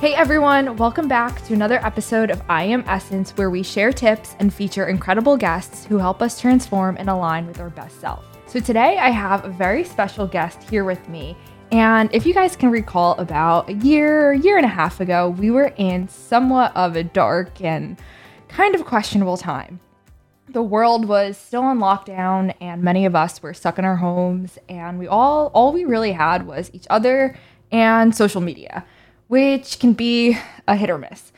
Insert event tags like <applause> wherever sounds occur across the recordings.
Hey everyone, welcome back to another episode of I Am Essence, where we share tips and feature incredible guests who help us transform and align with our best self. So today I have a very special guest here with me. And if you guys can recall, about a year, year and a half ago, we were in somewhat of a dark and kind of questionable time. The world was still on lockdown, and many of us were stuck in our homes, and we all all we really had was each other and social media, which can be a hit or miss.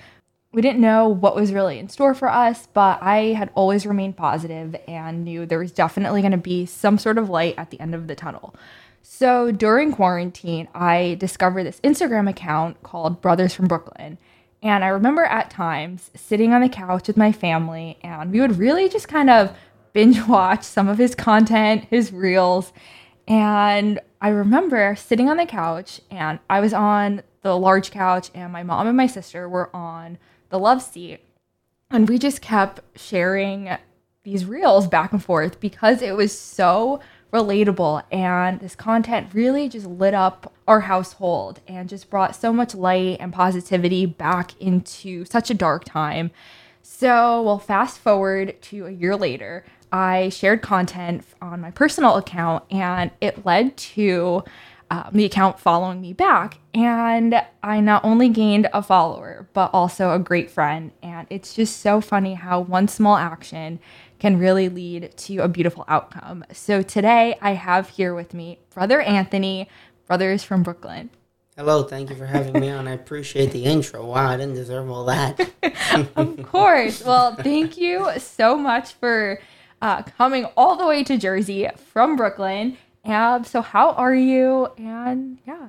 We didn't know what was really in store for us, but I had always remained positive and knew there was definitely going to be some sort of light at the end of the tunnel. So during quarantine, I discovered this Instagram account called Brothers from Brooklyn. And I remember at times sitting on the couch with my family, and we would really just kind of binge <laughs> watch some of his content, his reels. And I remember sitting on the couch, and I was on the large couch, and my mom and my sister were on the love seat. And we just kept sharing these reels back and forth because it was so relatable and this content really just lit up our household and just brought so much light and positivity back into such a dark time. So, well, fast forward to a year later, I shared content on my personal account and it led to um, the account following me back. And I not only gained a follower, but also a great friend. And it's just so funny how one small action can really lead to a beautiful outcome. So today I have here with me Brother Anthony, Brothers from Brooklyn. Hello, thank you for having me on. I appreciate the intro. Wow, I didn't deserve all that. <laughs> of course. Well, thank you so much for uh, coming all the way to Jersey from Brooklyn. And so, how are you? And yeah.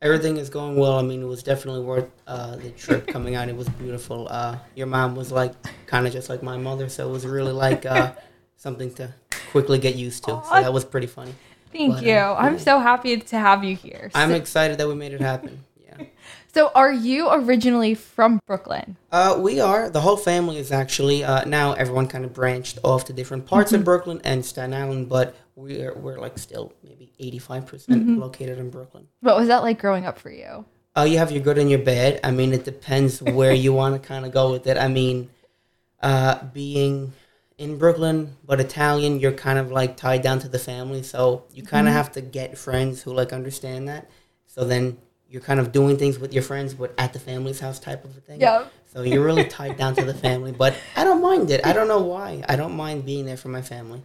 Everything is going well. I mean, it was definitely worth uh, the trip coming out. It was beautiful. Uh, your mom was like kind of just like my mother, so it was really like uh, something to quickly get used to. So that was pretty funny. Thank but, you. Uh, I'm so happy to have you here. I'm so- excited that we made it happen. Yeah. <laughs> So, are you originally from Brooklyn? Uh, we are. The whole family is actually. Uh, now everyone kind of branched off to different parts mm-hmm. of Brooklyn and Staten Island, but we're we're like still maybe eighty five percent mm-hmm. located in Brooklyn. What was that like growing up for you? Oh, you have your good and your bad. I mean, it depends where you want to kind of go with it. I mean, uh, being in Brooklyn but Italian, you're kind of like tied down to the family, so you kind of mm-hmm. have to get friends who like understand that. So then you're kind of doing things with your friends, but at the family's house type of a thing. Yeah. So you're really tied down to the family, but I don't mind it. I <laughs> don't know why. I don't mind being there for my family.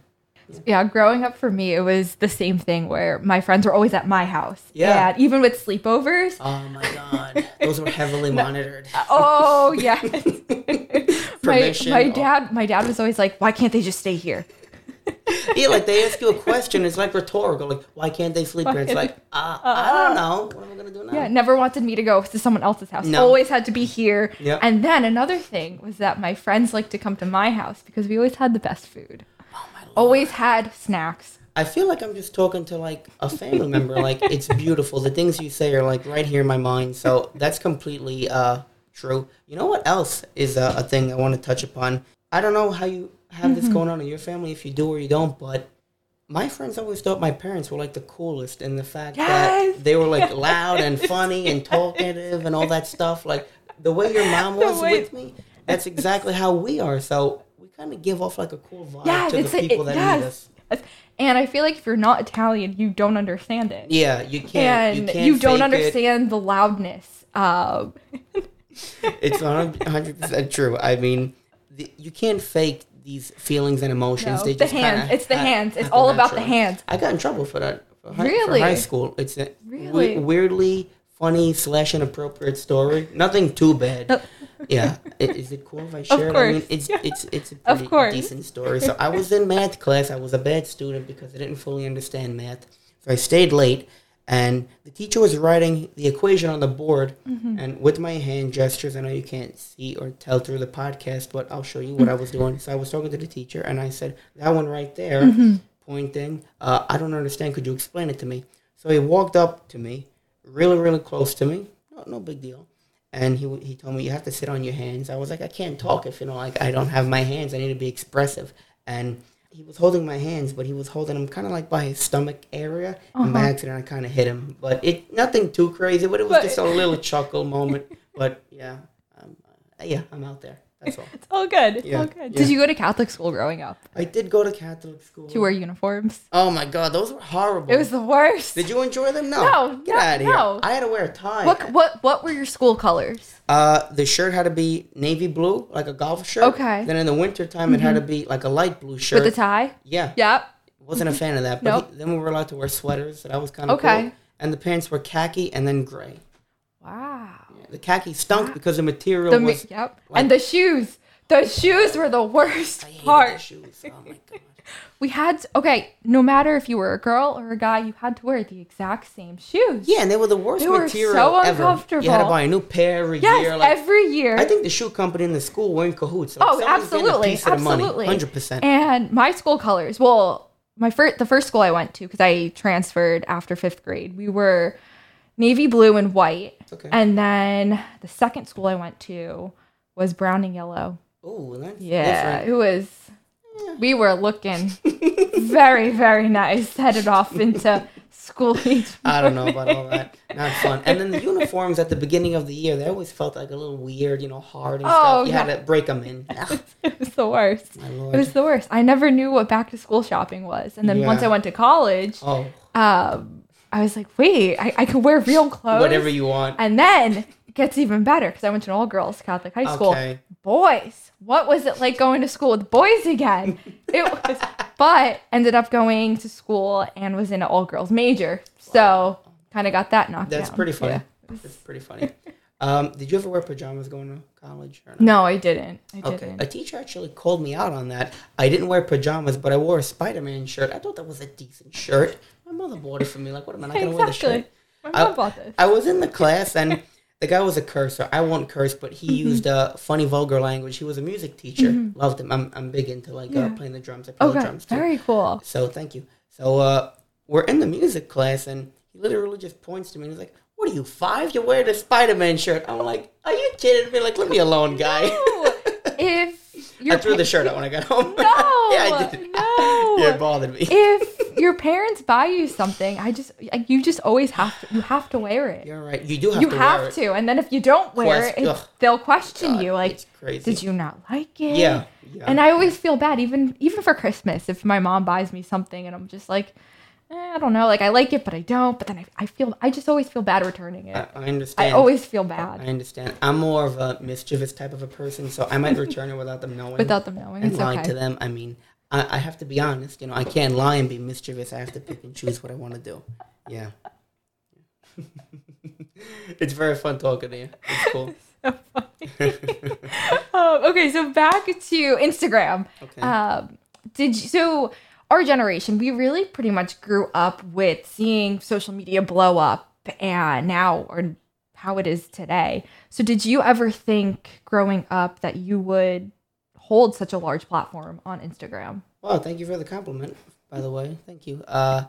Yeah. growing up for me, it was the same thing where my friends were always at my house. Yeah. And even with sleepovers. Oh my God. Those were heavily <laughs> monitored. oh, yeah. <laughs> my, my dad, my dad was always like, why can't they just stay here? yeah, like they ask you a question, it's like rhetorical. Like, why can't they sleep here? It's like, uh, uh, I don't know. What am I gonna do now? Yeah, never wanted me to go to someone else's house. No. Always had to be here. Yep. And then another thing was that my friends liked to come to my house because we always had the best food. Oh. Always had snacks. I feel like I'm just talking to like a family member. Like it's beautiful. The things you say are like right here in my mind. So that's completely uh, true. You know what else is a, a thing I want to touch upon? I don't know how you have mm-hmm. this going on in your family if you do or you don't, but my friends always thought my parents were like the coolest in the fact yes. that they were like <laughs> loud and funny and talkative and all that stuff. Like the way your mom was with me, that's exactly how we are. So kind of give off like a cool vibe yes, to the people it, that yes. meet us. And I feel like if you're not Italian, you don't understand it. Yeah, you can't. And you, can't you don't understand it. the loudness. Um. <laughs> it's 100% true. I mean, the, you can't fake these feelings and emotions. No, they the just hands. Kinda, it's the hands. It's all about the hands. I got in trouble for that. For high, really? For high school. It's a really? weirdly funny slash inappropriate story. Nothing too bad. <laughs> yeah. It, is it cool if I share it? I mean, it's it's it's a pretty decent story. So I was in math class. I was a bad student because I didn't fully understand math. So I stayed late and the teacher was writing the equation on the board mm-hmm. and with my hand gestures i know you can't see or tell through the podcast but i'll show you what i was doing so i was talking to the teacher and i said that one right there mm-hmm. pointing uh, i don't understand could you explain it to me so he walked up to me really really close to me no, no big deal and he, he told me you have to sit on your hands i was like i can't talk if you know like i don't have my hands i need to be expressive and he was holding my hands, but he was holding them kind of like by his stomach area. Uh-huh. And by accident, I kind of hit him. But it nothing too crazy, but it was but, just a little chuckle moment but yeah, um, yeah, I'm out there. That's all. It's all good. It's yeah. all good. Yeah. Did you go to Catholic school growing up? I did go to Catholic school. Did you wear uniforms? Oh my god, those were horrible. It was the worst. Did you enjoy them? No. No. Get no, out of here. No. I had to wear a tie. What what what were your school colors? Uh, the shirt had to be navy blue, like a golf shirt. Okay. Then in the wintertime, mm-hmm. it had to be like a light blue shirt with a tie. Yeah. Yep. Wasn't a fan of that. But nope. he, then we were allowed to wear sweaters, so that was kind of okay. cool. And the pants were khaki and then gray. Wow. Yeah, the khaki stunk wow. because the material the, was. Yep. Like, and the shoes. The shoes were the worst part. The shoes. Oh my <laughs> god. we had to, okay. No matter if you were a girl or a guy, you had to wear the exact same shoes. Yeah, and they were the worst they material were so ever. Uncomfortable. You had to buy a new pair every yes, year. Like, every year. I think the shoe company in the school were in cahoots. Like, oh, absolutely, absolutely, hundred percent. And my school colors. Well, my first, the first school I went to because I transferred after fifth grade. We were navy blue and white. Okay. And then the second school I went to was brown and yellow. Oh, and that's yeah. Different. It was. We were looking <laughs> very, very nice. Headed off into school each. <laughs> I don't know about all that. Not fun. And then the uniforms at the beginning of the year, they always felt like a little weird, you know, hard and oh, stuff. You yeah. had to break them in. <laughs> it was the worst. It was the worst. I never knew what back to school shopping was, and then yeah. once I went to college, oh. um, I was like, wait, I, I can wear real <laughs> clothes, whatever you want. And then it gets even better because I went to an all girls Catholic high school. Okay. Boys what was it like going to school with boys again? <laughs> It was, but ended up going to school and was in an all girls major. So kind of got that knocked That's down. pretty funny. Yeah. That's pretty funny. Um, did you ever wear pajamas going to college? No, I didn't. I okay. Didn't. A teacher actually called me out on that. I didn't wear pajamas, but I wore a Spider Man shirt. I thought that was a decent shirt. My mother bought it for me. Like, what am I not going to exactly. wear the shirt? My mom I, bought this. I was in the class and the guy was a cursor. I won't curse, but he mm-hmm. used a funny vulgar language. He was a music teacher. Mm-hmm. Loved him. I'm, I'm big into like uh, yeah. uh, playing the drums. I play okay. the drums too. Very cool. So thank you. So uh, we're in the music class, and he literally just points to me and he's like, "What are you five? You're wearing a Spider Man shirt." I'm like, "Are you kidding me? Like, let me alone, guy." No. <laughs> if I threw the shirt out when I got <laughs> home. No, <laughs> yeah, I did. No, yeah, it bothered me. if your parents buy you something, I just like you just always have to. You have to wear it. You're right. You do have you to. You have to, and then if you don't wear Quest- it, they'll question God, you. Like, did you not like it? Yeah, yeah. And I always feel bad, even even for Christmas, if my mom buys me something and I'm just like eh, I don't know, like I like it, but I don't. But then I, I feel, I just always feel bad returning it. I, I understand. I always feel bad. I understand. I'm more of a mischievous type of a person, so I might return it without them knowing. Without them knowing, and lie okay. to them. I mean, I, I have to be honest. You know, I can't lie and be mischievous. I have to pick and choose what I want to do. Yeah. <laughs> it's very fun talking to you. It's cool. <laughs> so <laughs> um, okay, so back to Instagram. Okay. Um, did you so? Our generation, we really pretty much grew up with seeing social media blow up and now or how it is today. So did you ever think growing up that you would hold such a large platform on Instagram? Well, thank you for the compliment, by the way. Thank you. Uh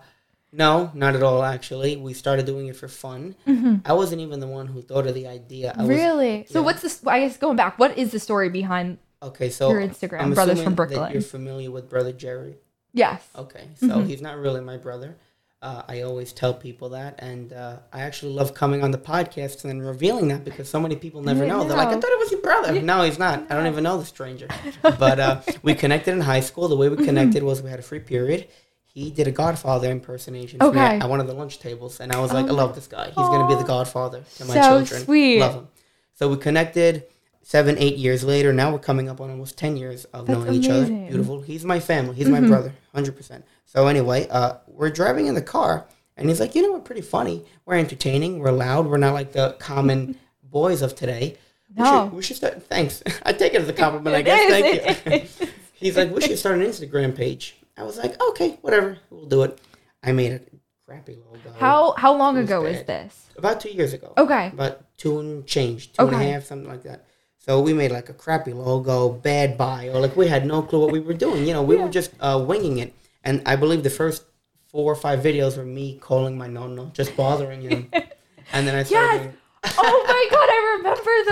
no, not at all. Actually, we started doing it for fun. Mm-hmm. I wasn't even the one who thought of the idea. I really? Was, so, yeah. what's this? I guess going back, what is the story behind? Okay, so your Instagram, I'm brothers from Brooklyn. you're familiar with brother Jerry. Yes. Okay, so mm-hmm. he's not really my brother. Uh, I always tell people that, and uh, I actually love coming on the podcast and revealing that because so many people never know. know. They're like, "I thought it was your brother." No, he's not. I don't even know the stranger. <laughs> but uh, we connected in high school. The way we mm-hmm. connected was we had a free period. He did a Godfather impersonation okay. at one of the lunch tables, and I was like, oh, "I love this guy. He's going to be the Godfather to my so children. Sweet. Love him." So we connected seven, eight years later, now we're coming up on almost 10 years of That's knowing amazing. each other. Beautiful. He's my family. He's mm-hmm. my brother, 100%. So, anyway, uh, we're driving in the car, and he's like, you know, we're pretty funny. We're entertaining. We're loud. We're not like the common <laughs> boys of today. No. We should, we should start. Thanks. <laughs> I take it as a compliment, I guess. Thank you. <laughs> he's like, we should start an Instagram page. I was like, okay, whatever. We'll do it. I made a crappy logo. How how long ago bad. is this? About two years ago. Okay. About two and change, two okay. and a half, something like that. So we made like a crappy logo, bad bio. Like we had no clue what we were doing. You know, we yeah. were just uh, winging it. And I believe the first four or five videos were me calling my nonno, just bothering him. <laughs> and then I started. Yes. Doing, oh my <laughs> god, I remember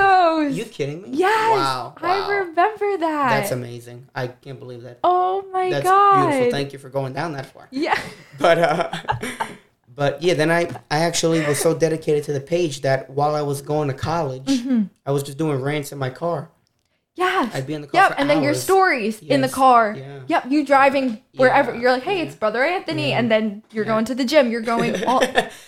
those. You kidding me? Yes. Wow, wow. I remember that. That's amazing. I can't believe that. Oh my That's god. beautiful. Thank you for going down that far. Yeah. <laughs> But uh But yeah, then I I actually was so dedicated to the page that while I was going to college, mm-hmm. I was just doing rants in my car. Yes. I'd be in the car. Yep, and then your stories yes. in the car. Yeah. Yep, you driving wherever. Yeah. You're like, hey, yeah. it's Brother Anthony, and then you're going to the gym. You're going. <laughs> All-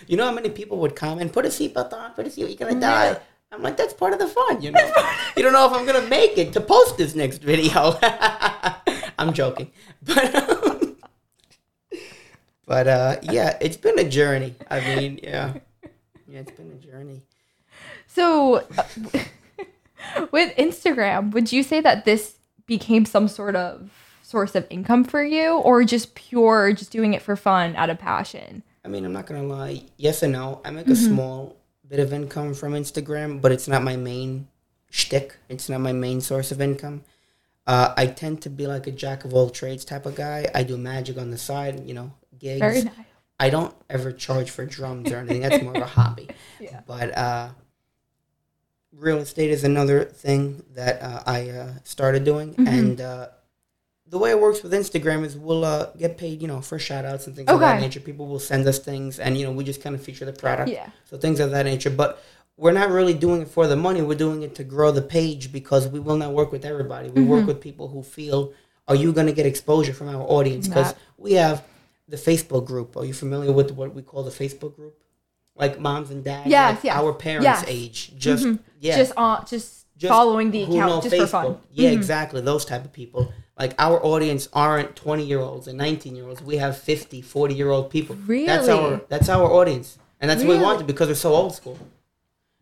you know how many people would comment, "Put a seatbelt on, put a seatbelt, you're gonna die." I'm like, that's part of the fun, you know. you don't know if I'm gonna make it to post this next video. <laughs> I'm joking, but <laughs> but uh, <laughs> yeah, it's been a journey. I mean, yeah, yeah, it's been a journey. So, uh, <laughs> with Instagram, would you say that this became some sort of source of income for you, or just pure, just doing it for fun out of passion? I mean, I'm not gonna lie. Yes and no. I make a mm-hmm. small bit of income from Instagram, but it's not my main shtick. It's not my main source of income. Uh, I tend to be like a jack of all trades type of guy. I do magic on the side, you know, gigs. Very nice. I don't ever charge for drums or anything. That's more of a <laughs> hobby. Yeah. But uh, real estate is another thing that uh, I uh, started doing, mm-hmm. and uh, the way it works with Instagram is we'll uh, get paid, you know, for shout outs and things okay. of that nature. People will send us things and, you know, we just kind of feature the product. Yeah. So things of that nature. But we're not really doing it for the money. We're doing it to grow the page because we will not work with everybody. We mm-hmm. work with people who feel, are you going to get exposure from our audience? Because we have the Facebook group. Are you familiar with what we call the Facebook group? Like moms and dads, yes, like yes. our parents' yes. age. Just mm-hmm. yeah, just on just, just following the account just Facebook. for fun. Yeah, mm-hmm. exactly. Those type of people like our audience aren't 20 year olds and 19 year olds we have 50 40 year old people really that's our that's our audience and that's really? what we wanted because they're so old school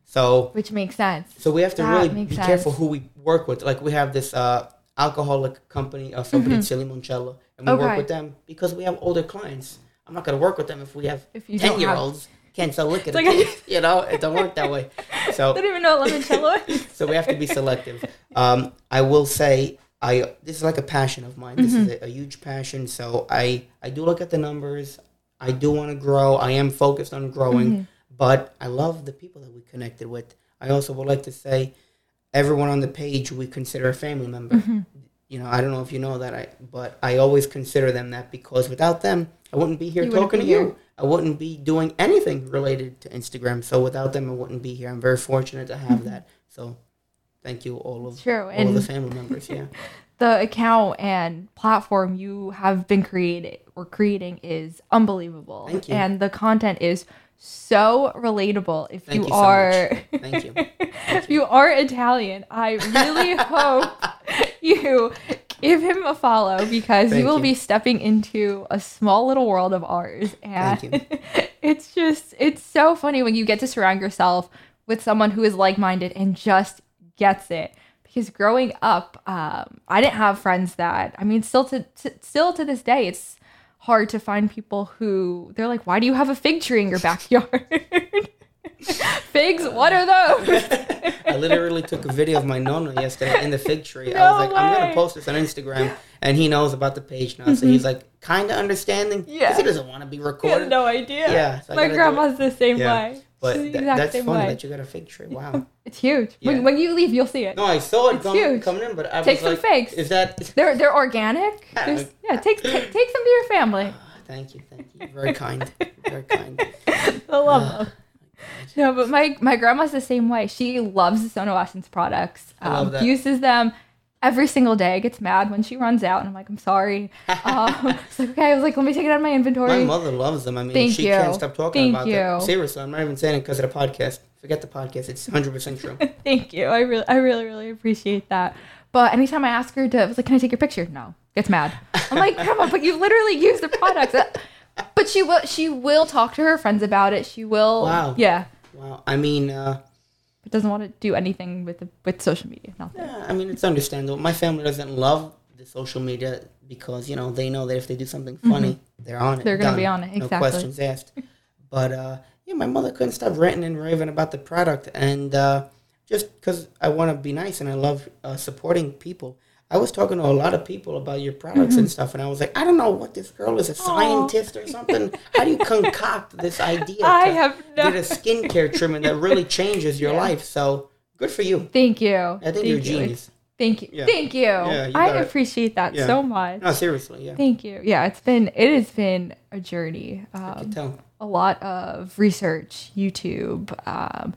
so which makes sense so we have to that really be sense. careful who we work with like we have this uh, alcoholic company uh, Fabrizia mm-hmm. Limoncello and we okay. work with them because we have older clients i'm not going to work with them if we have if you 10 year olds can't sell liquor like, you know it don't work that way so <laughs> i don't even know limoncello <laughs> is so we have to be selective um, i will say I this is like a passion of mine. This mm-hmm. is a, a, huge passion. So I I do look at the numbers. I do want to grow. I am focused on growing, mm-hmm. but I love the people that we connected with. I also would like to say, everyone on the page we consider a family member. Mm-hmm. You know, I don't know if you know that, I but I always consider them that because without them, I wouldn't be here you talking be to here. you. I wouldn't be doing anything related to Instagram. So without them, I wouldn't be here. I'm very fortunate to have that. So thank you all of True. all and of the family members. Yeah. <laughs> the account and platform you have been creating or creating is unbelievable. Thank you. And the content is so relatable. If you, you, are so Thank you. <laughs> Thank if you are Italian, I really <laughs> hope you give him a follow because Thank you will you. be stepping into a small little world of ours and <laughs> it's just it's so funny when you get to surround yourself with someone who is like-minded and just gets it because growing up um, i didn't have friends that i mean still to, to, still to this day it's hard to find people who they're like why do you have a fig tree in your backyard? <laughs> Figs what are those? <laughs> I literally took a video of my nonna yesterday in the fig tree. No i was like way. i'm gonna post this on instagram and he knows about the page now so mm-hmm. he's like kind of understanding yeah he doesn't want to be recorded. no idea. Yeah so my grandma's the same yeah. way but th- that's funny way. that you got a fig tree. Wow, <laughs> it's huge. Yeah. When, when you leave, you'll see it. No, I saw it come, coming in, but I take was some like, figs. Is that <laughs> they're they're organic? <laughs> Yeah, yeah take, take take some to your family. thank you, thank you. Very kind, very kind. I love uh, them. No, but my my grandma's the same way. She loves the Sono Essence products. Um, I love that. Uses them every single day gets mad when she runs out and I'm like, I'm sorry. Um, <laughs> it's like, okay, I was like, let me take it out of my inventory. My mother loves them. I mean, Thank she you. can't stop talking Thank about you. them. Seriously, I'm not even saying it because of the podcast. Forget the podcast. It's 100% true. <laughs> Thank you. I really, I really, really appreciate that. But anytime I ask her to, I was like, can I take your picture? No, gets mad. I'm like, grandma, but you literally use the products. but she will, she will talk to her friends about it. She will. Wow. Yeah. Wow. I mean, uh, doesn't want to do anything with the, with social media. Nothing. Yeah, I mean it's understandable. My family doesn't love the social media because you know they know that if they do something mm-hmm. funny, mm-hmm. they're on it. They're gonna be on it. Exactly. No questions asked. <laughs> but uh, yeah, my mother couldn't stop ranting and raving about the product, and uh, just because I want to be nice and I love uh, supporting people. I was talking to a lot of people about your products mm-hmm. and stuff, and I was like, I don't know what this girl is a scientist Aww. or something. How do you concoct this idea? <laughs> I have no. Get a skincare treatment that really <laughs> changes your yeah. life. So good for you. Thank you. I think Thank you're a genius. Thank you. Yeah. Thank you. Yeah, you I appreciate that yeah. so much. No, seriously, yeah. Thank you. Yeah, it's been it has been a journey. Um, I can tell. A lot of research, YouTube, um,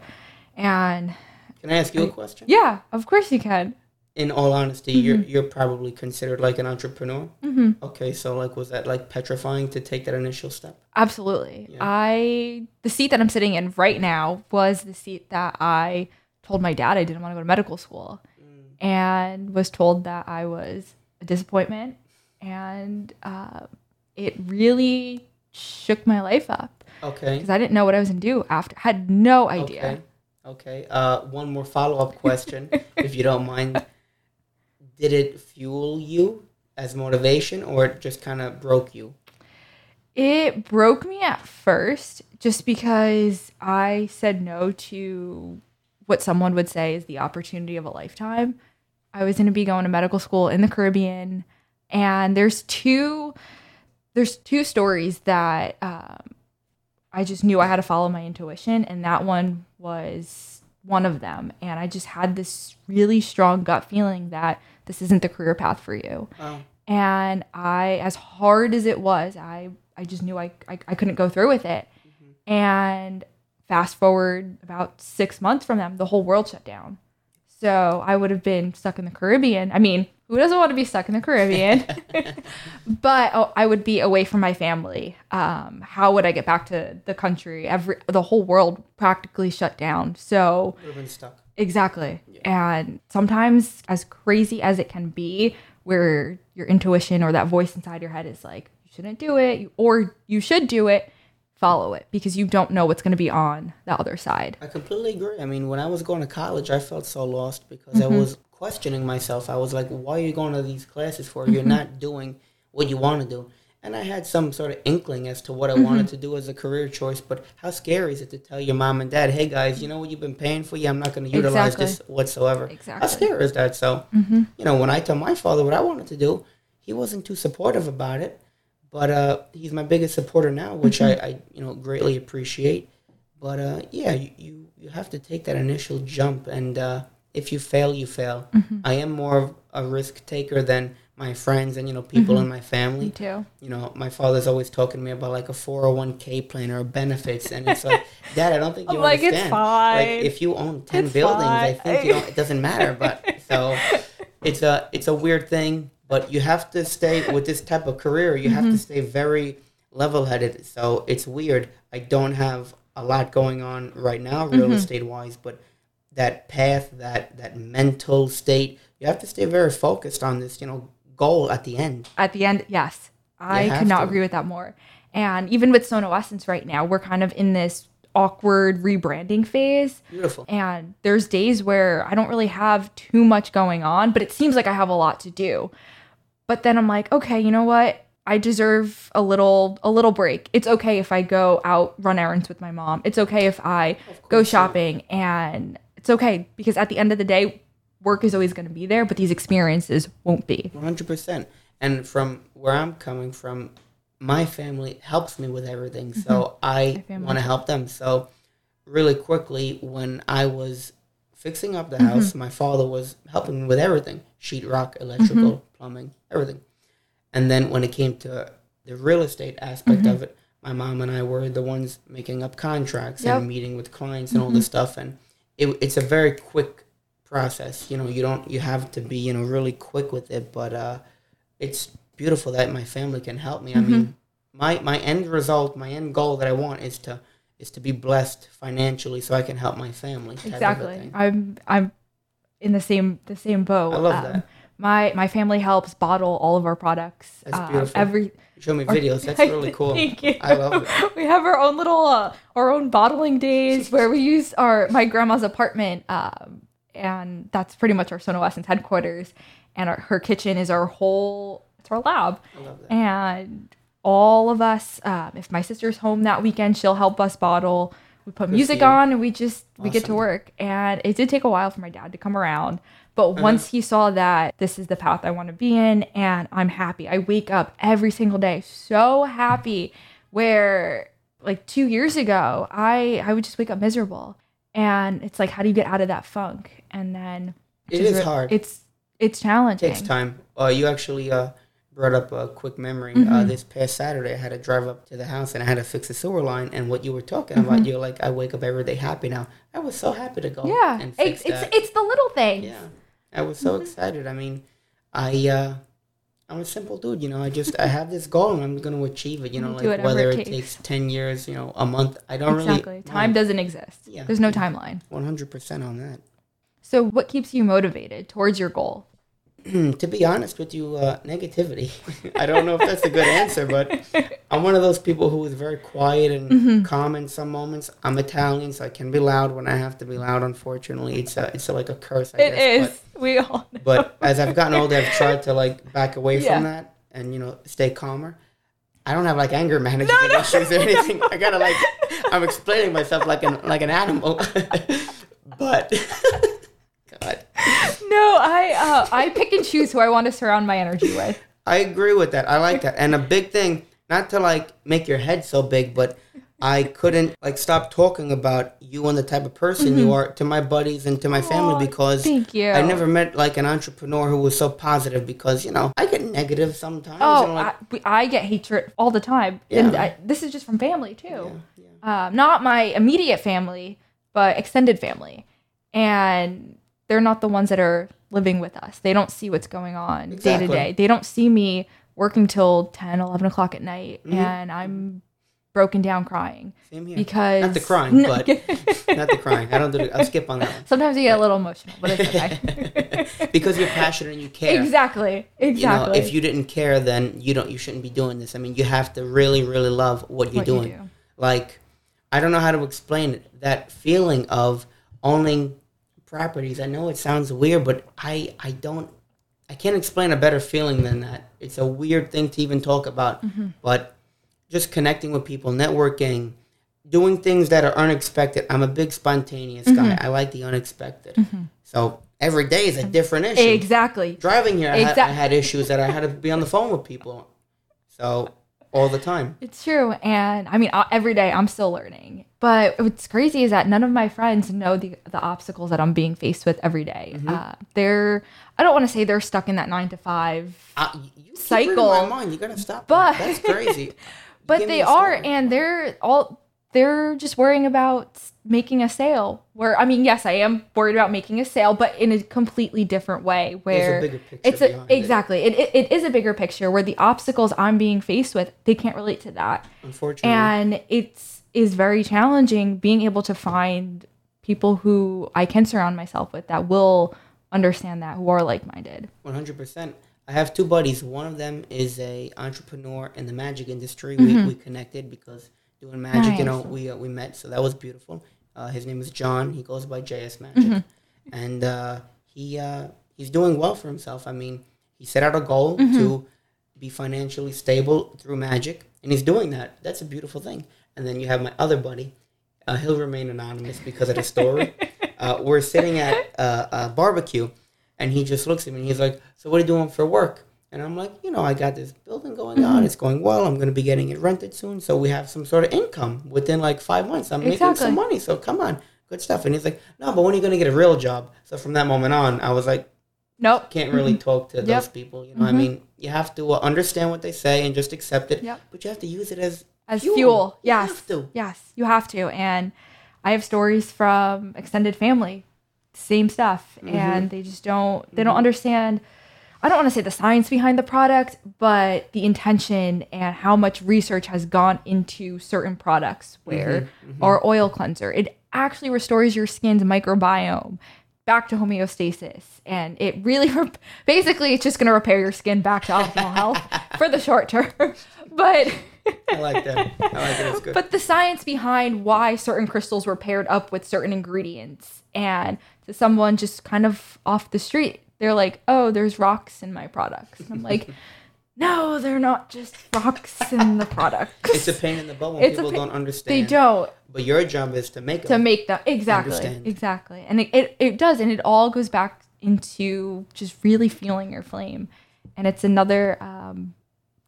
and. Can I ask you a question? Yeah, of course you can. In all honesty, mm-hmm. you're you're probably considered like an entrepreneur. Mm-hmm. Okay, so like, was that like petrifying to take that initial step? Absolutely. Yeah. I the seat that I'm sitting in right now was the seat that I told my dad I didn't want to go to medical school and was told that I was a disappointment. And uh, it really shook my life up. Okay. Because I didn't know what I was going to do after. I had no idea. Okay. Okay. Uh, one more follow up question, <laughs> if you don't mind. Did it fuel you as motivation or it just kind of broke you? It broke me at first just because I said no to what someone would say is the opportunity of a lifetime. I was going to be going to medical school in the Caribbean, and there's two there's two stories that um, I just knew I had to follow my intuition, and that one was one of them. And I just had this really strong gut feeling that this isn't the career path for you. Wow. And I, as hard as it was, I I just knew I I, I couldn't go through with it. Mm-hmm. And fast forward about six months from them, the whole world shut down. So I would have been stuck in the Caribbean. I mean, who doesn't want to be stuck in the Caribbean? <laughs> but oh, I would be away from my family. Um, how would I get back to the country? Every the whole world practically shut down. So would have been stuck. Exactly. Yeah. And sometimes, as crazy as it can be, where your intuition or that voice inside your head is like, you shouldn't do it, or you should do it follow it because you don't know what's going to be on the other side. I completely agree. I mean, when I was going to college, I felt so lost because mm-hmm. I was questioning myself. I was like, why are you going to these classes for? You're mm-hmm. not doing what you want to do. And I had some sort of inkling as to what I mm-hmm. wanted to do as a career choice, but how scary is it to tell your mom and dad, hey guys, you know what you've been paying for? Yeah, I'm not going to utilize exactly. this whatsoever. Exactly. How scary is that? So, mm-hmm. you know, when I told my father what I wanted to do, he wasn't too supportive about it. But uh, he's my biggest supporter now, which mm-hmm. I, I, you know greatly appreciate. But uh, yeah, you, you, you have to take that initial jump, and uh, if you fail, you fail. Mm-hmm. I am more of a risk taker than my friends and you know people mm-hmm. in my family. Me too. You know, my father's always talking to me about like a 401k plan or benefits, and it's like, <laughs> Dad, I don't think you I'm understand. Like, it's fine. Like if you own ten it's buildings, fine. I think you know it doesn't matter. But <laughs> so it's a it's a weird thing but you have to stay with this type of career. You mm-hmm. have to mm-hmm. stay very level-headed. So it's weird. I don't have a lot going on right now, real mm-hmm. estate wise, but that path, that that mental state, you have to stay very focused on this. You know, goal at the end. At the end, yes, I could not agree with that more. And even with Sono Essence right now, we're kind of in this awkward rebranding phase. Beautiful. And there's days where I don't really have too much going on, but it seems like I have a lot to do. But then I'm like, okay, you know what? I deserve a little a little break. It's okay if I go out run errands with my mom. It's okay if I go shopping and it's okay because at the end of the day work is always going to be there, but these experiences won't be. 100%. And from where I'm coming from, my family helps me with everything. So mm-hmm. I want to help them. So really quickly when I was fixing up the mm-hmm. house, my father was helping me with everything sheetrock, electrical, mm-hmm. plumbing, everything. And then when it came to the real estate aspect mm-hmm. of it, my mom and I were the ones making up contracts yep. and meeting with clients and all this mm-hmm. stuff. And it, it's a very quick process. You know, you don't, you have to be, you know, really quick with it. But uh, it's beautiful that my family can help me. I mean, mm-hmm. my, my end result, my end goal that I want is to, is to be blessed financially so I can help my family. Exactly. I'm, I'm in the same the same boat. I love um, that. My my family helps bottle all of our products. That's um, beautiful. Every show me videos. That's really <laughs> cool. Thank you. I love it. <laughs> We have our own little uh, our own bottling days <laughs> where we use our my grandma's apartment, um, and that's pretty much our Sono Essence headquarters. And our, her kitchen is our whole it's our lab. I love that. And all of us, um, if my sister's home that weekend, she'll help us bottle we put music on and we just awesome. we get to work and it did take a while for my dad to come around but uh-huh. once he saw that this is the path i want to be in and i'm happy i wake up every single day so happy where like two years ago i i would just wake up miserable and it's like how do you get out of that funk and then it is hard it's it's challenging. It takes time. Uh, you actually uh, brought up a quick memory. Uh, mm-hmm. Uh, this past Saturday, I had to drive up to the house and I had to fix a sewer line. And what you were talking mm-hmm. about, you're like, I wake up every day happy now. I was so happy to go. Yeah, and fix it's, that. it's the little things. Yeah, I was so mm-hmm. excited. I mean, I uh, I'm a simple dude. You know, I just I have this goal and I'm going to achieve it. You <laughs> know, like whether it takes. it takes. ten years, you know, a month. I don't exactly. really. Time doesn't exist. Yeah, there's no timeline. One hundred percent on that. So, what keeps you motivated towards your goal? <clears throat> to be honest with you, uh, negativity. <laughs> I don't know if that's a good answer, but <laughs> I'm one of those people who is very quiet and mm-hmm. calm in some moments. I'm Italian, so I can be loud when I have to be loud. Unfortunately, it's a, it's a, like a curse. I it guess. is. But, we all. Know. But as I've gotten older, I've tried to like back away yeah. from that and you know stay calmer. I don't have like anger management no, no. issues or anything. I gotta like <laughs> I'm explaining myself like an like an animal, but. No, I uh, I pick and choose who I want to surround my energy with. I agree with that. I like that. And a big thing, not to like make your head so big, but I couldn't like stop talking about you and the type of person mm-hmm. you are to my buddies and to my family because thank you. I never met like an entrepreneur who was so positive because you know I get negative sometimes. Oh, like, I, I, get hatred all the time, yeah. and I, this is just from family too. Yeah, yeah. Um, not my immediate family, but extended family, and they're not the ones that are living with us. They don't see what's going on day to day. They don't see me working till 10, 11 o'clock at night mm-hmm. and I'm broken down crying. Same here. Because not the crying, but <laughs> not the crying. I don't do it. I'll skip on that. One. Sometimes you get a little emotional, but it's okay. <laughs> because you're passionate and you care. Exactly. Exactly. You know, if you didn't care, then you don't. You shouldn't be doing this. I mean, you have to really, really love what you're what doing. You do. Like, I don't know how to explain it. That feeling of owning properties. I know it sounds weird, but I I don't I can't explain a better feeling than that. It's a weird thing to even talk about, mm-hmm. but just connecting with people, networking, doing things that are unexpected. I'm a big spontaneous mm-hmm. guy. I like the unexpected. Mm-hmm. So every day is a different issue. Exactly. Driving here, I, had, I had issues that I had to be on the phone with people. So all the time. It's true. And I mean, every day I'm still learning. But what's crazy is that none of my friends know the, the obstacles that I'm being faced with every day. Mm-hmm. Uh, they're, I don't want to say they're stuck in that nine to five uh, you cycle. my mind. You gotta stop. But that. that's crazy. <laughs> but they are, and they're all they're just worrying about making a sale where i mean yes i am worried about making a sale but in a completely different way where a it's a exactly it. It, it is a bigger picture where the obstacles i'm being faced with they can't relate to that unfortunately and it's is very challenging being able to find people who i can surround myself with that will understand that who are like-minded 100% i have two buddies one of them is a entrepreneur in the magic industry mm-hmm. we, we connected because doing magic. Nice. You know, we uh, we met, so that was beautiful. Uh, his name is John. He goes by JS Magic, mm-hmm. and uh, he uh, he's doing well for himself. I mean, he set out a goal mm-hmm. to be financially stable through magic, and he's doing that. That's a beautiful thing. And then you have my other buddy. Uh, he'll remain anonymous because of the story. <laughs> Uh, we're sitting at a barbecue, and he just looks at me and he's like, "So what are you doing for work?" And I'm like, you know, I got this building going mm-hmm. on. It's going well. I'm going to be getting it rented soon. So we have some sort of income within like five months. I'm exactly. making some money. So come on, good stuff. And he's like, no, but when are you going to get a real job? So from that moment on, I was like, nope. Can't really mm-hmm. talk to yep. those people. You know, mm-hmm. I mean, you have to uh, understand what they say and just accept it. Yep. But you have to use it as as fuel. fuel. Yes. Yes, you have to. And I have stories from extended family, same stuff, mm-hmm. and they just don't. They don't mm-hmm. understand I don't want to say the science behind the product, but the intention and how much research has gone into certain products where mm-hmm, mm-hmm. our oil cleanser, it actually restores your skin's microbiome back to homeostasis. And it really, <laughs> basically, it's just going to repair your skin back to optimal health <laughs> for the short term. <laughs> but I like that. I like it. It's good. But the science behind why certain crystals were paired up with certain ingredients and to someone just kind of off the street, they're like, oh, there's rocks in my products. And I'm like, <laughs> no, they're not just rocks in the product. It's a pain in the butt when it's people don't understand. They don't. But your job is to make them. To make them. Exactly. Understand. Exactly. And it, it, it does. And it all goes back into just really feeling your flame. And it's another um,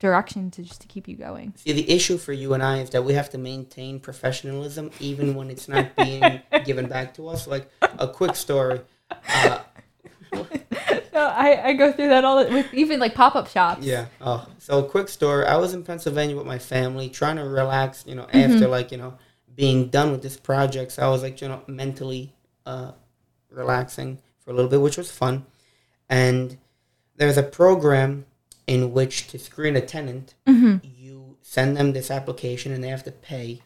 direction to just to keep you going. See, the issue for you and I is that we have to maintain professionalism even when it's not <laughs> being given back to us. Like a quick story. Uh, <laughs> no, I, I go through that all with even like pop up shops. Yeah. Oh, so a quick story. I was in Pennsylvania with my family, trying to relax. You know, mm-hmm. after like you know being done with this project, so I was like you know mentally uh, relaxing for a little bit, which was fun. And there's a program in which to screen a tenant, mm-hmm. you send them this application and they have to pay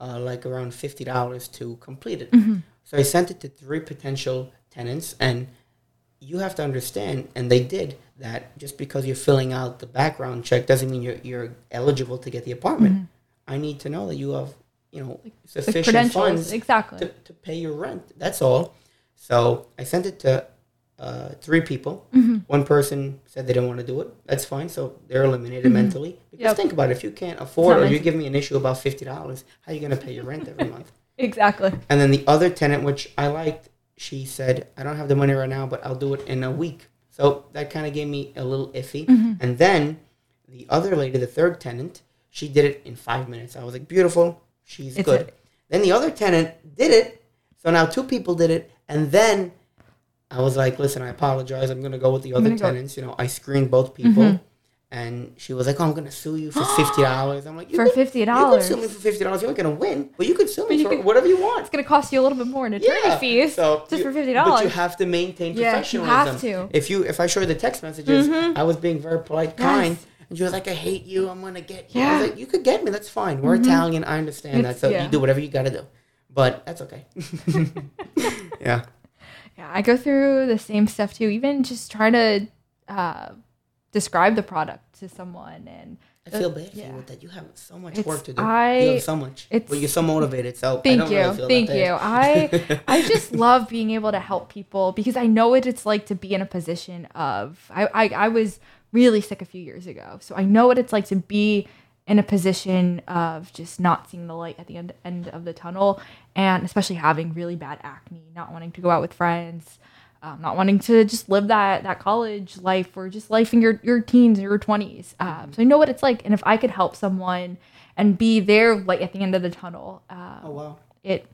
uh, like around fifty dollars to complete it. Mm-hmm. So I sent it to three potential tenants, and you have to understand, and they did that. Just because you're filling out the background check doesn't mean you're you're eligible to get the apartment. Mm-hmm. I need to know that you have you know like, sufficient funds exactly to, to pay your rent. That's all. So I sent it to uh, three people. Mm-hmm. One person said they didn't want to do it. That's fine. So they're eliminated mm-hmm. mentally. Because yep. think about it. If you can't afford or you give me an issue about $50, how are you going to pay your rent every month? <laughs> Exactly. And then the other tenant, which I liked, she said, I don't have the money right now, but I'll do it in a week. So that kind of gave me a little iffy. Mm-hmm. And then the other lady, the third tenant, she did it in five minutes. I was like, beautiful. She's it's good. A- then the other tenant did it. So now two people did it. And then I was like, listen, I apologize. I'm gonna go with the other tenants. Go. You know, I screened both people. Mm-hmm. And she was like, "Oh, I'm gonna sue you for fifty dollars." I'm like, "For fifty dollars? You can sue me for fifty dollars. You ain't gonna win, but you could sue me for could, whatever you want. It's gonna cost you a little bit more in attorney yeah. fees, so just you, for fifty dollars. But you have to maintain yeah, professionalism. you have to. If you, if I show you the text messages, mm-hmm. I was being very polite, yes. kind, and she was like, "I hate you. I'm gonna get you." Yeah. I was like, "You could get me. That's fine. We're mm-hmm. Italian. I understand it's, that. So yeah. you do whatever you gotta do, but that's okay." <laughs> <laughs> yeah. Yeah, I go through the same stuff too. Even just trying to uh, describe the product to someone and. I feel bad for yeah. you with that. You have so much it's, work to do. I, you have so much. It's, but you're so motivated. So thank you, really thank you. I <laughs> I just love being able to help people because I know what it's like to be in a position of. I, I I was really sick a few years ago, so I know what it's like to be in a position of just not seeing the light at the end end of the tunnel, and especially having really bad acne, not wanting to go out with friends, um, not wanting to just live that that college life or just life in your your teens or your twenties. Um, so I know what it's like, and if I could help someone and be there light at the end of the tunnel, uh, oh wow, it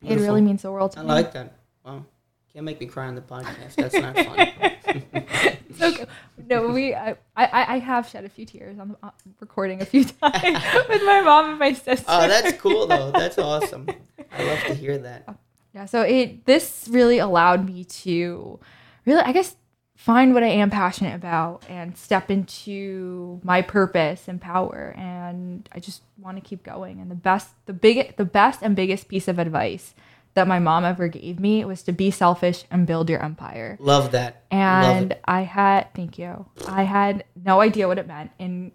Beautiful. it really means the world to I me. I like that. Wow, can't make me cry on the podcast. That's not fun. <laughs> so no, we I, I I have shed a few tears on the recording a few <laughs> times with my mom and my sister. Oh, that's cool though. That's awesome. I love to hear that. Yeah, so it this really allowed me to really I guess find what I am passionate about and step into my purpose and power and I just want to keep going and the best the big the best and biggest piece of advice that my mom ever gave me was to be selfish and build your empire. Love that. And Love I had thank you. I had no idea what it meant in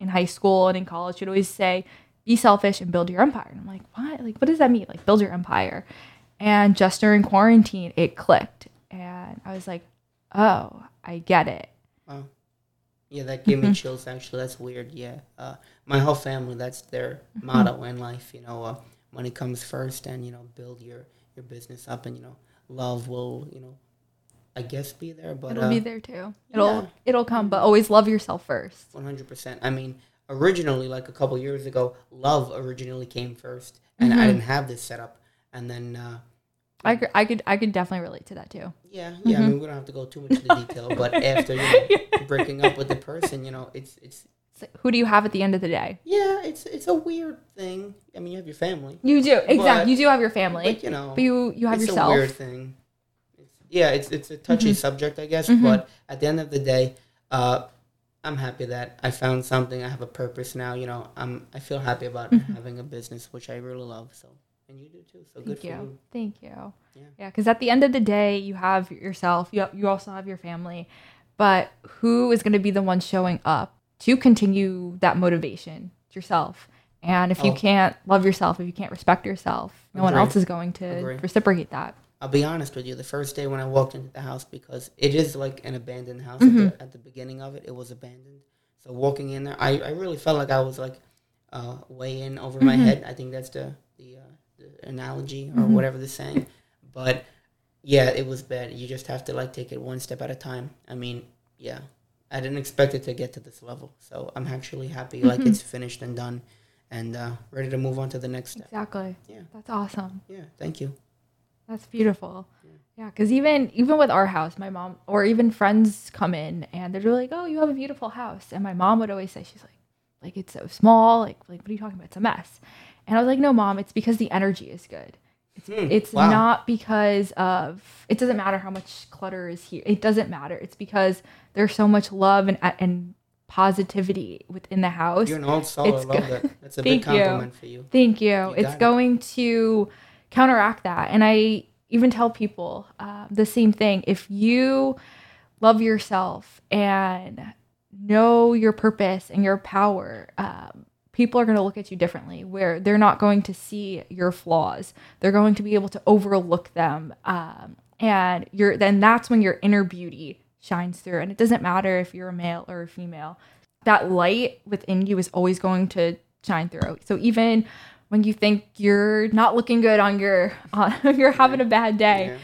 in high school and in college. She'd always say, "Be selfish and build your empire." And I'm like, "What? Like, what does that mean? Like, build your empire?" And just during quarantine, it clicked, and I was like, "Oh, I get it." Wow. Yeah, that gave me mm-hmm. chills. Actually, that's weird. Yeah, uh, my whole family. That's their mm-hmm. motto in life. You know. Uh, money comes first and you know build your your business up and you know love will you know I guess be there, but it'll uh, be there too. It'll yeah. it'll come, but always love yourself first. One hundred percent. I mean, originally, like a couple years ago, love originally came first, and mm-hmm. I didn't have this setup. And then uh, I could, I could I could definitely relate to that too. Yeah, yeah. Mm-hmm. I mean, we don't have to go too much into detail, but after you know, <laughs> breaking up with the person, you know, it's it's who do you have at the end of the day? Yeah, it's it's a weird thing. I mean, you have your family. You do exactly. You do have your family. But, you know, but you you have yourself. It's a weird thing. It's, yeah, it's it's a touchy mm-hmm. subject, I guess. Mm-hmm. But at the end of the day, uh, I'm happy that I found something. I have a purpose now. You know, I'm I feel happy about mm-hmm. having a business, which I really love. So and you do too. So Thank good you. for you. Thank you. Yeah, yeah. Because at the end of the day, you have yourself. You you also have your family, but who is going to be the one showing up? To continue that motivation yourself. And if you oh. can't love yourself, if you can't respect yourself, no Agree. one else is going to Agree. reciprocate that. I'll be honest with you. The first day when I walked into the house, because it is like an abandoned house mm-hmm. at, the, at, the, beginning of it, it was abandoned. So walking in there, I, I really felt like I was like uh, way in over mm-hmm. my head. I think that's the the, uh, the analogy or mm-hmm. whatever the saying. But yeah, it was bad. You just have to like take it one step at a time. I mean, yeah, I didn't expect it to get to this level. So I'm actually happy, like mm-hmm. it's finished and done, and uh, ready to move on to the next step. Exactly. Yeah. That's awesome. Yeah. Thank you. That's beautiful. Yeah, because even even with our house, my mom or even friends come in and they're like, "Oh, you have a beautiful house," and my mom would always say, "She's like, like it's so small. Like, like what are you talking about? It's a mess." And I was like, "No, mom, it's because the energy is good. It's, hmm, it's wow. not because of. It doesn't matter how much clutter is here. It doesn't matter. It's because there's so much love and and positivity within the house. You're an old soul. It's I love go- that. That's a <laughs> big compliment you. for you. Thank you. you it's going it. to counteract that, and I even tell people uh, the same thing. If you love yourself and know your purpose and your power, um, people are going to look at you differently, where they're not going to see your flaws. They're going to be able to overlook them. Um, and you're then that's when your inner beauty shines through. And it doesn't matter if you're a male or a female, that light within you is always going to shine through. So even when you think you're not looking good on your <laughs> uh, you're having a bad day yeah.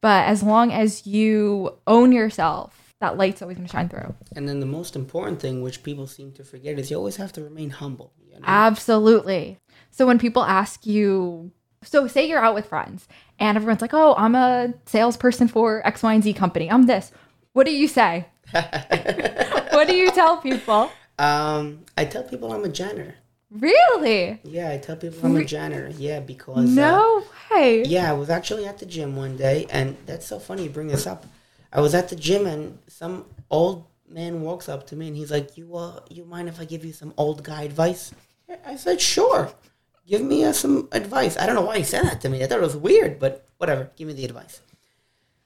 but as long as you own yourself that light's always going to shine through and then the most important thing which people seem to forget is you always have to remain humble you know? absolutely so when people ask you so say you're out with friends and everyone's like oh i'm a salesperson for x y and z company i'm this what do you say <laughs> what do you tell people um, i tell people i'm a janitor Really? Yeah, I tell people I'm a janitor. Yeah, because no uh, way. Yeah, I was actually at the gym one day, and that's so funny you bring this up. I was at the gym, and some old man walks up to me, and he's like, "You uh, you mind if I give you some old guy advice?" I said, "Sure, give me uh, some advice." I don't know why he said that to me. I thought it was weird, but whatever. Give me the advice.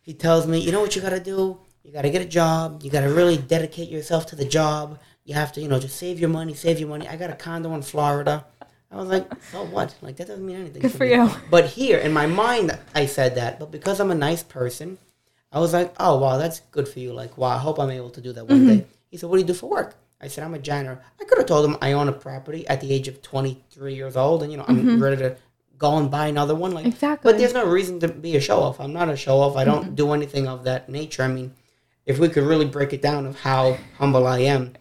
He tells me, "You know what you got to do? You got to get a job. You got to really dedicate yourself to the job." you have to, you know, just save your money, save your money. I got a condo in Florida. I was like, so what? Like that doesn't mean anything. Good for me. you. But here in my mind, I said that. But because I'm a nice person, I was like, oh wow, that's good for you. Like wow, I hope I'm able to do that one mm-hmm. day. He said, what do you do for work? I said, I'm a janitor. I could have told him I own a property at the age of 23 years old, and you know, I'm mm-hmm. ready to go and buy another one. Like exactly. But there's no reason to be a show off. I'm not a show off. I don't mm-hmm. do anything of that nature. I mean, if we could really break it down of how humble I am,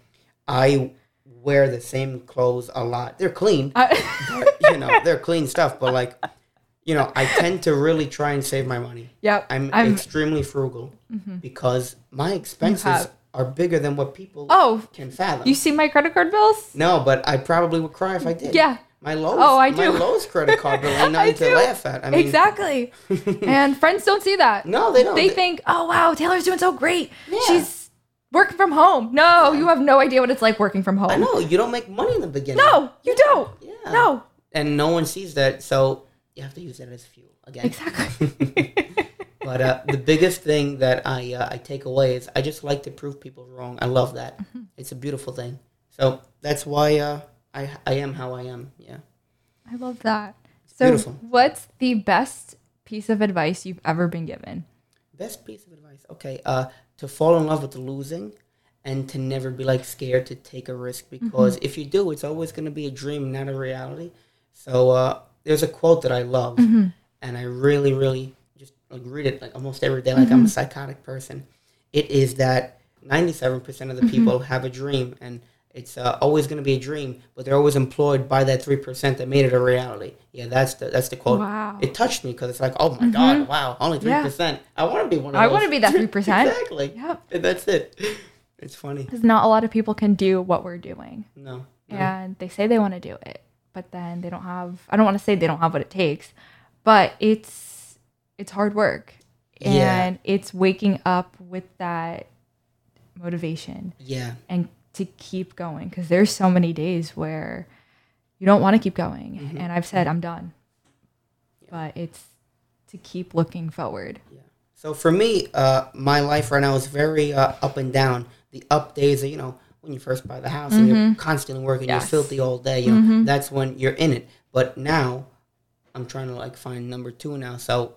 I wear the same clothes a lot. They're clean, but, you know, they're clean stuff. But like, you know, I tend to really try and save my money. Yeah, I'm, I'm, extremely frugal mm-hmm. because my expenses are bigger than what people oh can fathom. You see my credit card bills? No, but I probably would cry if I did. Yeah. My Lowe's, oh, I do. My Lowe's credit card bill ain't nothing to laugh at. I mean, exactly. <laughs> and friends don't see that. No, they don't. They, they think, "Oh wow, Taylor's doing so great. Yeah. She's Working from home. No, you have no idea what it's like working from home. I know. You don't make money in the beginning. No, you don't. Yeah. No. And no one sees that, so you have to use that as fuel again. Exactly. <laughs> but uh, the biggest thing that I uh, I take away is I just like to prove people wrong. I love that. Mm-hmm. It's a beautiful thing. So that's why uh, I I am how I am. Yeah. I love that. It's so beautiful. what's the best piece of advice you've ever been given? Best piece of advice. Okay. Uh, to fall in love with losing and to never be like scared to take a risk because mm-hmm. if you do, it's always going to be a dream, not a reality. So uh, there's a quote that I love, mm-hmm. and I really, really just like read it like almost every day, like mm-hmm. I'm a mm-hmm. psychotic person. It is that 97% of the mm-hmm. people have a dream, and it's uh, always going to be a dream, but they're always employed by that three percent that made it a reality. Yeah, that's the that's the quote. Wow. It touched me because it's like, oh my mm-hmm. god, wow, only three yeah. percent. I want to be one of. I want to be that three percent. <laughs> exactly. Yep. And that's it. It's funny because not a lot of people can do what we're doing. No. no. And they say they want to do it, but then they don't have. I don't want to say they don't have what it takes, but it's it's hard work, and yeah. it's waking up with that motivation. Yeah. And to keep going because there's so many days where you don't want to keep going. Mm-hmm. And I've said I'm done. Yeah. But it's to keep looking forward. Yeah. So for me, uh, my life right now is very uh, up and down. The up days are, you know, when you first buy the house mm-hmm. and you're mm-hmm. constantly working, yes. you're filthy all day. You know, mm-hmm. that's when you're in it. But now, I'm trying to like find number two now. So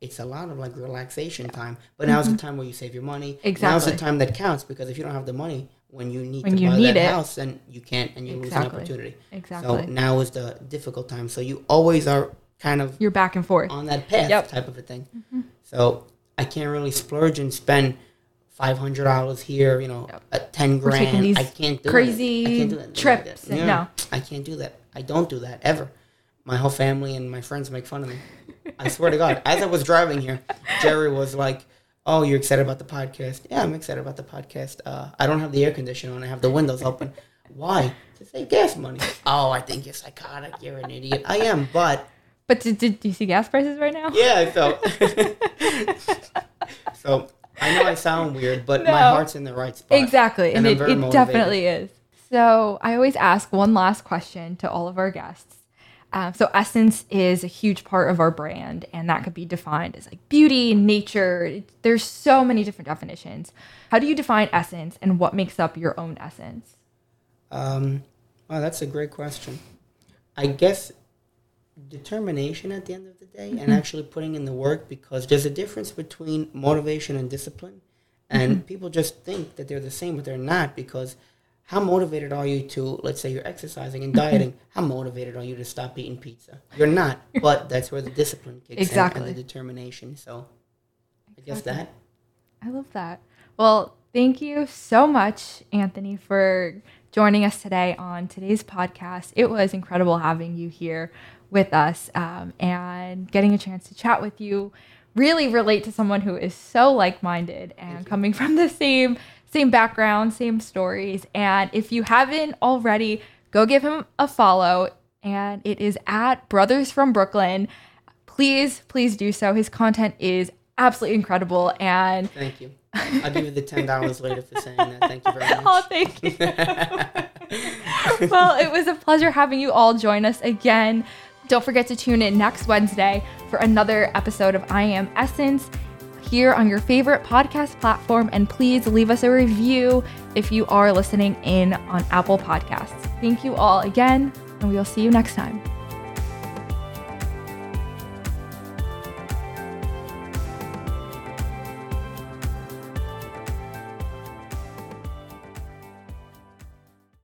it's a lot of like relaxation time. But now's the mm-hmm. time where you save your money. Exactly. Now's the time that counts because if you don't have the money, when you need when to you buy need that it. house, then you can't, and you exactly. lose an opportunity. Exactly. So now is the difficult time. So you always are kind of you're back and forth on that path yep. type of a thing. Mm-hmm. So I can't really splurge and spend five hundred dollars here. You know, yep. at ten grand. I can't do crazy it. I can't do that. trips. Like that. no, I can't do that. I don't do that ever. My whole family and my friends make fun of me. I swear to God, as I was driving here, Jerry was like, "Oh, you're excited about the podcast? Yeah, I'm excited about the podcast. Uh, I don't have the air conditioner on. I have the windows open. Why? To save gas money. Oh, I think you're psychotic. You're an idiot. I am, but." But did, did, do you see gas prices right now? Yeah, I <laughs> <laughs> so so I know I sound weird, but no. my heart's in the right spot. Exactly, and, and it, it definitely is. So I always ask one last question to all of our guests. Um, so essence is a huge part of our brand, and that could be defined as like beauty, nature. There's so many different definitions. How do you define essence, and what makes up your own essence? Um, well, that's a great question. I guess determination at the end of the day, mm-hmm. and actually putting in the work, because there's a difference between motivation and discipline, and mm-hmm. people just think that they're the same, but they're not because how motivated are you to, let's say you're exercising and dieting, how motivated are you to stop eating pizza? You're not, <laughs> but that's where the discipline kicks exactly. in and the determination. So I guess that. I love that. Well, thank you so much, Anthony, for joining us today on today's podcast. It was incredible having you here with us um, and getting a chance to chat with you really relate to someone who is so like-minded and coming <laughs> from the same same background, same stories. And if you haven't already, go give him a follow. And it is at Brothers from Brooklyn. Please, please do so. His content is absolutely incredible. And thank you. I'll give you the ten dollars later for saying that. Thank you very <laughs> much. Oh, thank you. <laughs> well, it was a pleasure having you all join us again. Don't forget to tune in next Wednesday for another episode of I Am Essence here on your favorite podcast platform. And please leave us a review if you are listening in on Apple Podcasts. Thank you all again, and we will see you next time.